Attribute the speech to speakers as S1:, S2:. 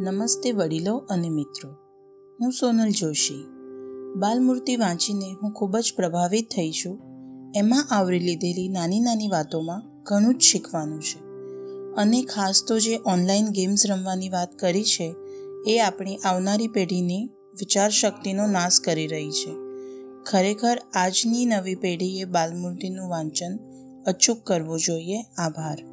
S1: નમસ્તે વડીલો અને મિત્રો. હું સોનલ જોશી. બાલમૂર્તિ વાંચીને હું ખૂબ જ પ્રભાવિત થઈ છું. એમાં આવરી લીધેલી નાની નાની વાતોમાં ઘણું જ શીખવાનું છે. અને ખાસ તો જે ઓનલાઈન ગેમ્સ રમવાની વાત કરી છે, એ આપણી આવનારી પેઢીની વિચારશક્તિનો નાશ કરી રહી છે. ખરેખર આજની નવી પેઢીએ બાલમૂર્તિનું વાંચન અચૂક કરવું જોઈએ. આભાર.